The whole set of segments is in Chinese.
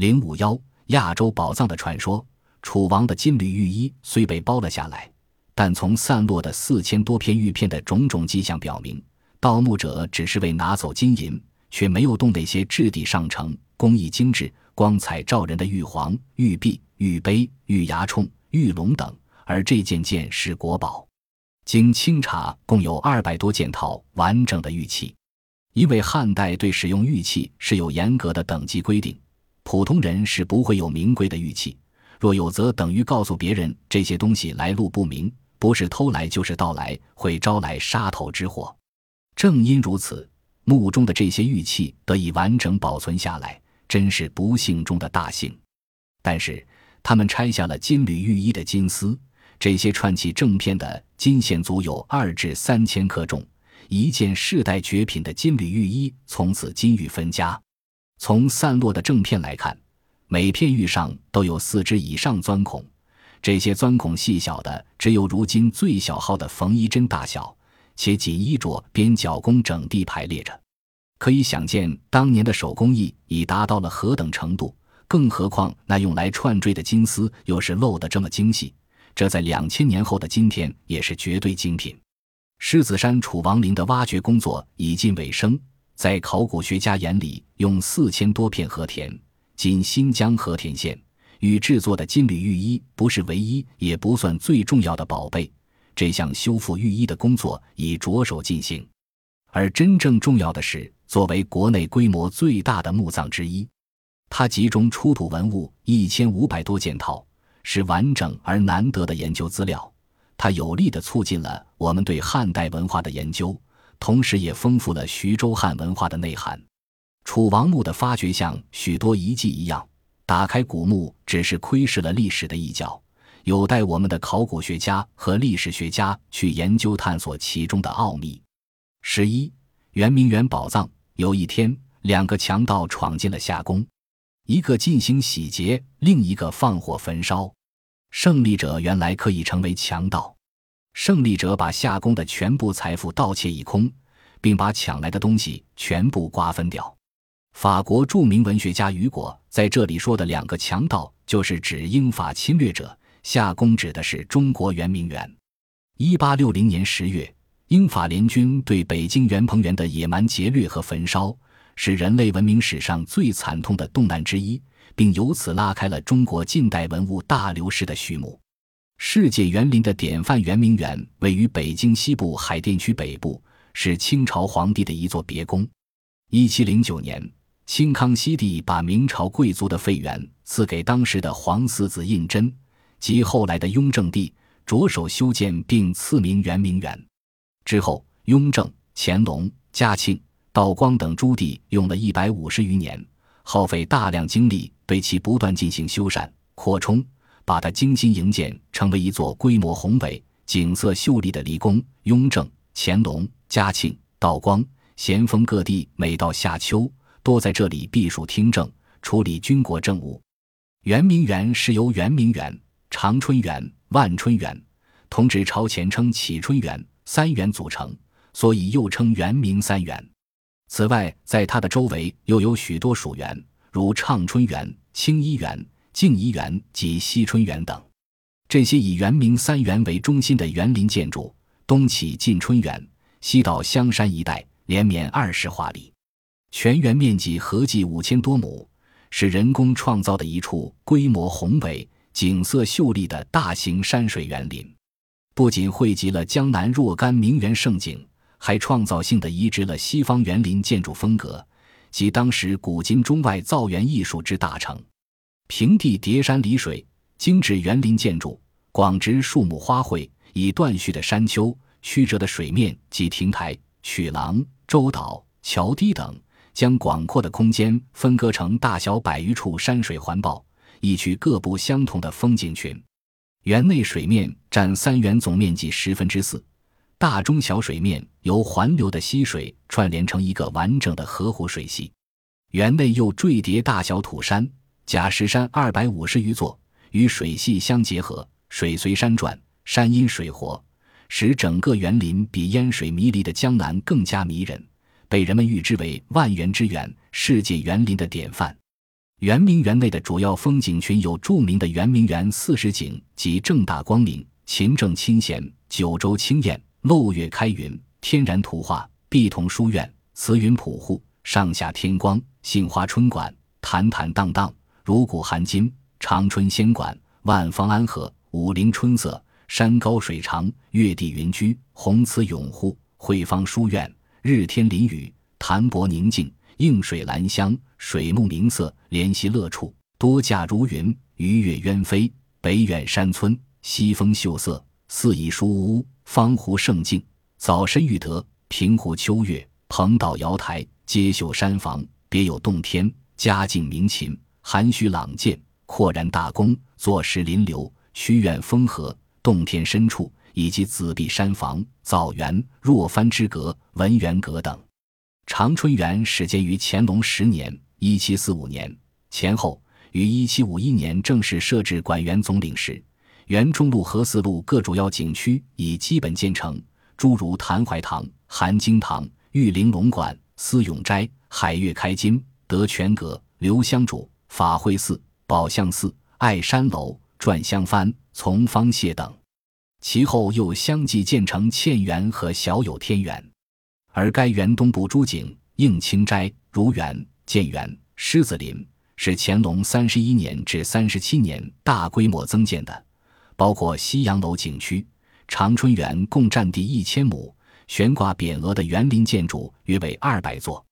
零五幺亚洲宝藏的传说，楚王的金缕玉衣虽被包了下来，但从散落的四千多片玉片的种种迹象表明，盗墓者只是为拿走金银，却没有动那些质地上乘、工艺精致、光彩照人的玉皇、玉璧、玉杯、玉牙冲、玉龙等。而这件剑是国宝，经清查，共有二百多件套完整的玉器。因为汉代对使用玉器是有严格的等级规定，普通人是不会有名贵的玉器。若有，则等于告诉别人这些东西来路不明，不是偷来就是盗来，会招来杀头之祸。正因如此，墓中的这些玉器得以完整保存下来，真是不幸中的大幸。但是，他们拆下了金缕玉衣的金丝。这些串起正片的金线足有二至三千克重，一件世代绝品的金缕玉衣从此金玉分家。从散落的正片来看，每片玉上都有四只以上钻孔，这些钻孔细小的只有如今最小号的缝衣针大小，且仅衣着边角工整地排列着，可以想见当年的手工艺已达到了何等程度。更何况那用来串缀的金丝又是漏得这么精细。这在两千年后的今天也是绝对精品。狮子山楚王陵的挖掘工作已近尾声，在考古学家眼里，用四千多片和田（仅新疆和田县）与制作的金缕玉衣，不是唯一，也不算最重要的宝贝。这项修复玉衣的工作已着手进行。而真正重要的是，作为国内规模最大的墓葬之一，它集中出土文物一千五百多件套。是完整而难得的研究资料，它有力地促进了我们对汉代文化的研究，同时也丰富了徐州汉文化的内涵。楚王墓的发掘像许多遗迹一样，打开古墓只是窥视了历史的一角，有待我们的考古学家和历史学家去研究探索其中的奥秘。十一，圆明园宝藏。有一天，两个强盗闯进了夏宫。一个进行洗劫，另一个放火焚烧。胜利者原来可以成为强盗。胜利者把夏宫的全部财富盗窃一空，并把抢来的东西全部瓜分掉。法国著名文学家雨果在这里说的两个强盗，就是指英法侵略者。夏宫指的是中国圆明园。一八六零年十月，英法联军对北京圆朋园的野蛮劫掠和焚烧。是人类文明史上最惨痛的动乱之一，并由此拉开了中国近代文物大流失的序幕。世界园林的典范圆明园位于北京西部海淀区北部，是清朝皇帝的一座别宫。一七零九年，清康熙帝把明朝贵族的废园赐给当时的皇四子胤禛及后来的雍正帝，着手修建并赐名圆明园。之后，雍正、乾隆、嘉庆。道光等朱棣用了一百五十余年，耗费大量精力，对其不断进行修缮、扩充，把它精心营建，成为一座规模宏伟、景色秀丽的离宫。雍正、乾隆、嘉庆、道光、咸丰各地每到夏秋，多在这里避暑听政，处理军国政务。圆明园是由圆明园、长春园、万春园同治朝前称启春园三园组成，所以又称圆明三园。此外，在它的周围又有许多属园，如畅春园、清漪园、静怡园及惜春园等。这些以圆明三园为中心的园林建筑，东起晋春园，西到香山一带，连绵二十华里，全园面积合计五千多亩，是人工创造的一处规模宏伟、景色秀丽的大型山水园林，不仅汇集了江南若干名园胜景。还创造性的移植了西方园林建筑风格及当时古今中外造园艺术之大成，平地叠山离水，精致园林建筑，广植树木花卉，以断续的山丘、曲折的水面及亭台、曲廊、洲岛、桥堤等，将广阔的空间分割成大小百余处山水环抱，一曲各不相同的风景群。园内水面占三园总面积十分之四。大中小水面由环流的溪水串联成一个完整的河湖水系，园内又坠叠大小土山、假石山二百五十余座，与水系相结合，水随山转，山因水活，使整个园林比烟水迷离的江南更加迷人，被人们誉之为万园之园、世界园林的典范。圆明园内的主要风景群有著名的圆明园四时景及正大光明、勤政清闲、九州清晏、漏月开云、天然图画、碧桐书院、慈云普护、上下天光、杏花春馆、坦坦荡荡、如古含今、长春仙馆、万方安和、武陵春色、山高水长、月地云居、红瓷永护、惠芳书院、日天林雨、潭泊宁静。映水兰香，水木明色，怜惜乐处，多驾如云，鱼跃鸢飞。北远山村，西风秀色，四倚书屋，方湖胜境。早申玉德，平湖秋月，蓬岛瑶台，街秀山房，别有洞天。佳境鸣琴，含蓄朗健，阔然大宫，坐石临流，曲远风和，洞天深处，以及紫壁山房、枣园、若帆之阁、文渊阁等。长春园始建于乾隆十年（一七四五年）前后，于一七五一年正式设置馆园总领时，园中路和四路各主要景区已基本建成，诸如谭怀堂、含经堂、玉玲珑馆、思永斋、海月开金、德全阁、留香主、法会寺、宝相寺、爱山楼、转香幡、从方榭等，其后又相继建成茜园和小有天园。而该园东部诸景应清斋、如园、建园、狮子林是乾隆三十一年至三十七年大规模增建的，包括西洋楼景区。长春园共占地一千亩，悬挂匾额的园林建筑约为二百座。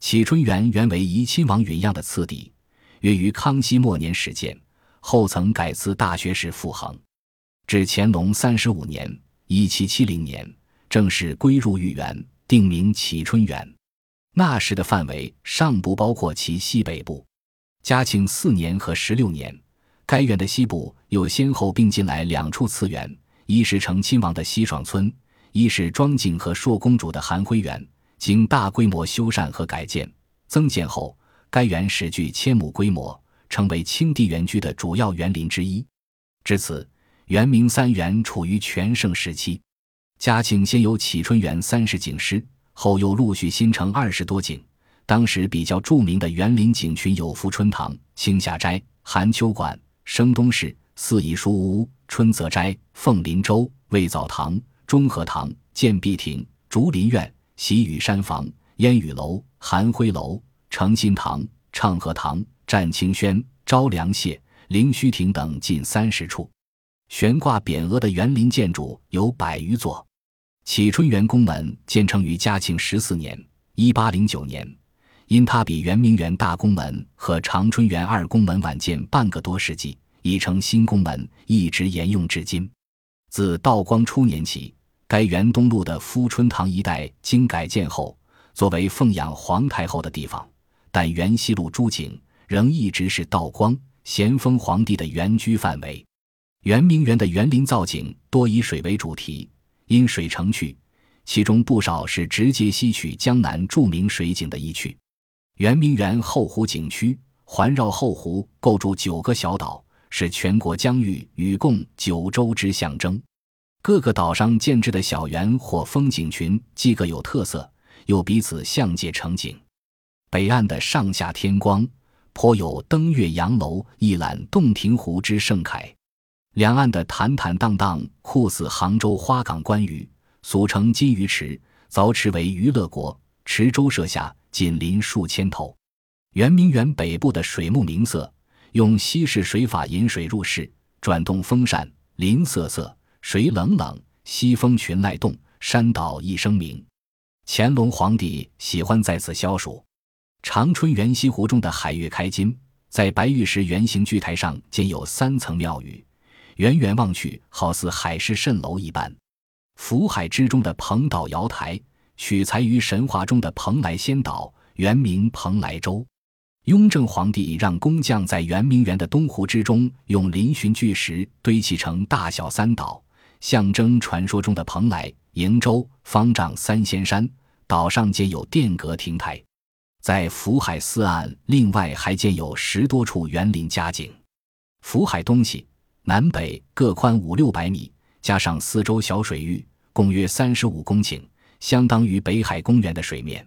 启春园原为怡亲王允样的次第，约于康熙末年始建，后曾改赐大学士傅恒。至乾隆三十五年（一七七零年），正式归入御园。定名启春园，那时的范围尚不包括其西北部。嘉庆四年和十六年，该园的西部又先后并进来两处次园，一是成亲王的西爽村，一是庄敬和硕公主的含辉园。经大规模修缮和改建增建后，该园始具千亩规模，成为清帝园居的主要园林之一。至此，元明三园处于全盛时期。嘉庆先有启春园三十景诗，后又陆续新成二十多景。当时比较著名的园林景群有富春堂、青霞斋、含秋馆、声东市、四宜书屋、春泽斋、凤林洲、魏藻堂、中和堂、建碧亭、竹林院、喜雨山房、烟雨楼、含辉楼、诚心堂、畅和堂、湛清轩、昭良榭、灵虚亭等近三十处。悬挂匾额的园林建筑有百余座。启春园宫门建成于嘉庆十四年（一八零九年），因它比圆明园大宫门和长春园二宫门晚建半个多世纪，已成新宫门，一直沿用至今。自道光初年起，该园东路的富春堂一带经改建后，作为奉养皇太后的地方，但园西路诸景仍一直是道光、咸丰皇帝的原居范围。圆明园的园林造景多以水为主题。因水成趣，其中不少是直接吸取江南著名水景的一趣。圆明园后湖景区环绕后湖构筑九个小岛，是全国疆域与共九州之象征。各个岛上建制的小园或风景群，既各有特色，又彼此相借成景。北岸的上下天光，颇有登岳阳楼一览洞庭湖之盛凯。两岸的坦坦荡荡，酷似杭州花港观鱼，俗称金鱼池，凿池为娱乐国。池周设下，紧邻数千头。圆明园北部的水木明色，用西式水法引水入室，转动风扇，林瑟瑟，水冷冷，西风群籁动，山岛一声鸣。乾隆皇帝喜欢在此消暑。长春园西湖中的海月开金，在白玉石圆形巨台上建有三层庙宇。远远望去，好似海市蜃楼一般。福海之中的蓬岛瑶台，取材于神话中的蓬莱仙岛，原名蓬莱洲。雍正皇帝让工匠在圆明园的东湖之中，用嶙峋巨石堆砌成大小三岛，象征传说中的蓬莱、瀛洲、方丈三仙山。岛上建有殿阁亭台，在福海四岸，另外还建有十多处园林佳景。福海东西。南北各宽五六百米，加上四周小水域，共约三十五公顷，相当于北海公园的水面。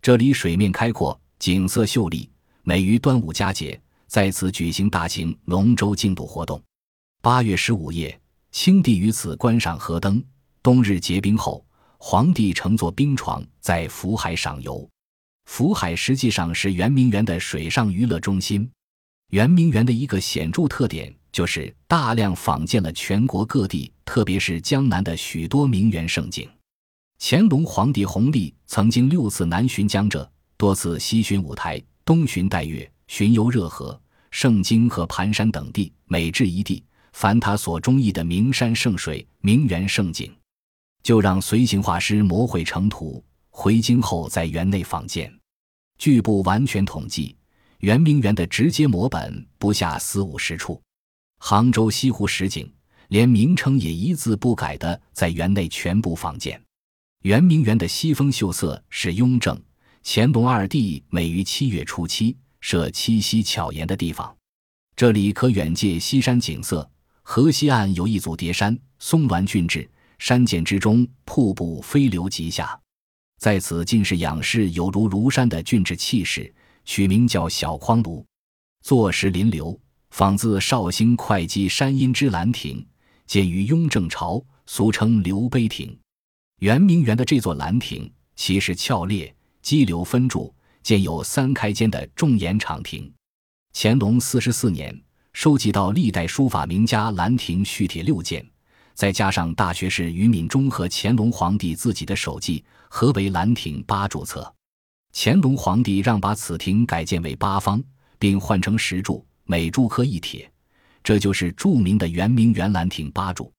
这里水面开阔，景色秀丽，每于端午佳节在此举行大型龙舟竞渡活动。八月十五夜，清帝于此观赏河灯。冬日结冰后，皇帝乘坐冰床在福海赏游。福海实际上是圆明园的水上娱乐中心。圆明园的一个显著特点就是大量仿建了全国各地，特别是江南的许多名园胜景。乾隆皇帝弘历曾经六次南巡江浙，多次西巡五台，东巡岱岳，巡游热河、盛京和盘山等地，每至一地，凡他所中意的名山胜水、名园胜景，就让随行画师描绘成图，回京后在园内仿建。据不完全统计，圆明园的直接摹本不下四五十处。杭州西湖十景，连名称也一字不改的在园内全部仿建。圆明园的西风秀色是雍正、乾隆二帝每于七月初七设七夕巧言的地方。这里可远借西山景色，河西岸有一组叠山，松峦峻峙，山涧之中瀑布飞流急下，在此尽是仰视有如庐山的峻峙气势，取名叫小匡庐。坐石临流，仿自绍兴会稽山阴之兰亭，建于雍正朝，俗称刘碑亭。圆明园的这座兰亭，其实峭烈，激流分柱，建有三开间的重檐敞亭。乾隆四十四年，收集到历代书法名家兰亭序帖六件，再加上大学士于敏中和乾隆皇帝自己的手迹，合为兰亭八柱册。乾隆皇帝让把此亭改建为八方，并换成石柱，每柱刻一帖，这就是著名的圆明园兰亭八柱，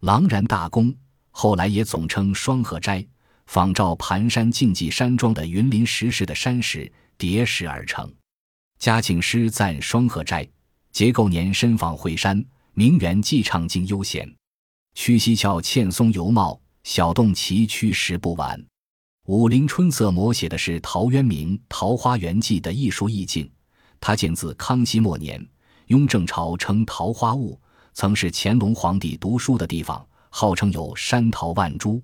朗然大功。后来也总称双鹤斋，仿照盘山竞技山庄的云林石室的山石叠石而成。嘉庆诗赞双鹤斋结构年深仿惠山，名园既畅静悠闲。曲膝翘欠松犹茂，小洞崎岖石不完。武陵春色摹写的是陶渊明《桃花源记》的艺术意境。它建自康熙末年，雍正朝称桃花坞，曾是乾隆皇帝读书的地方。号称有山桃万株，